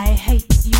I hate you.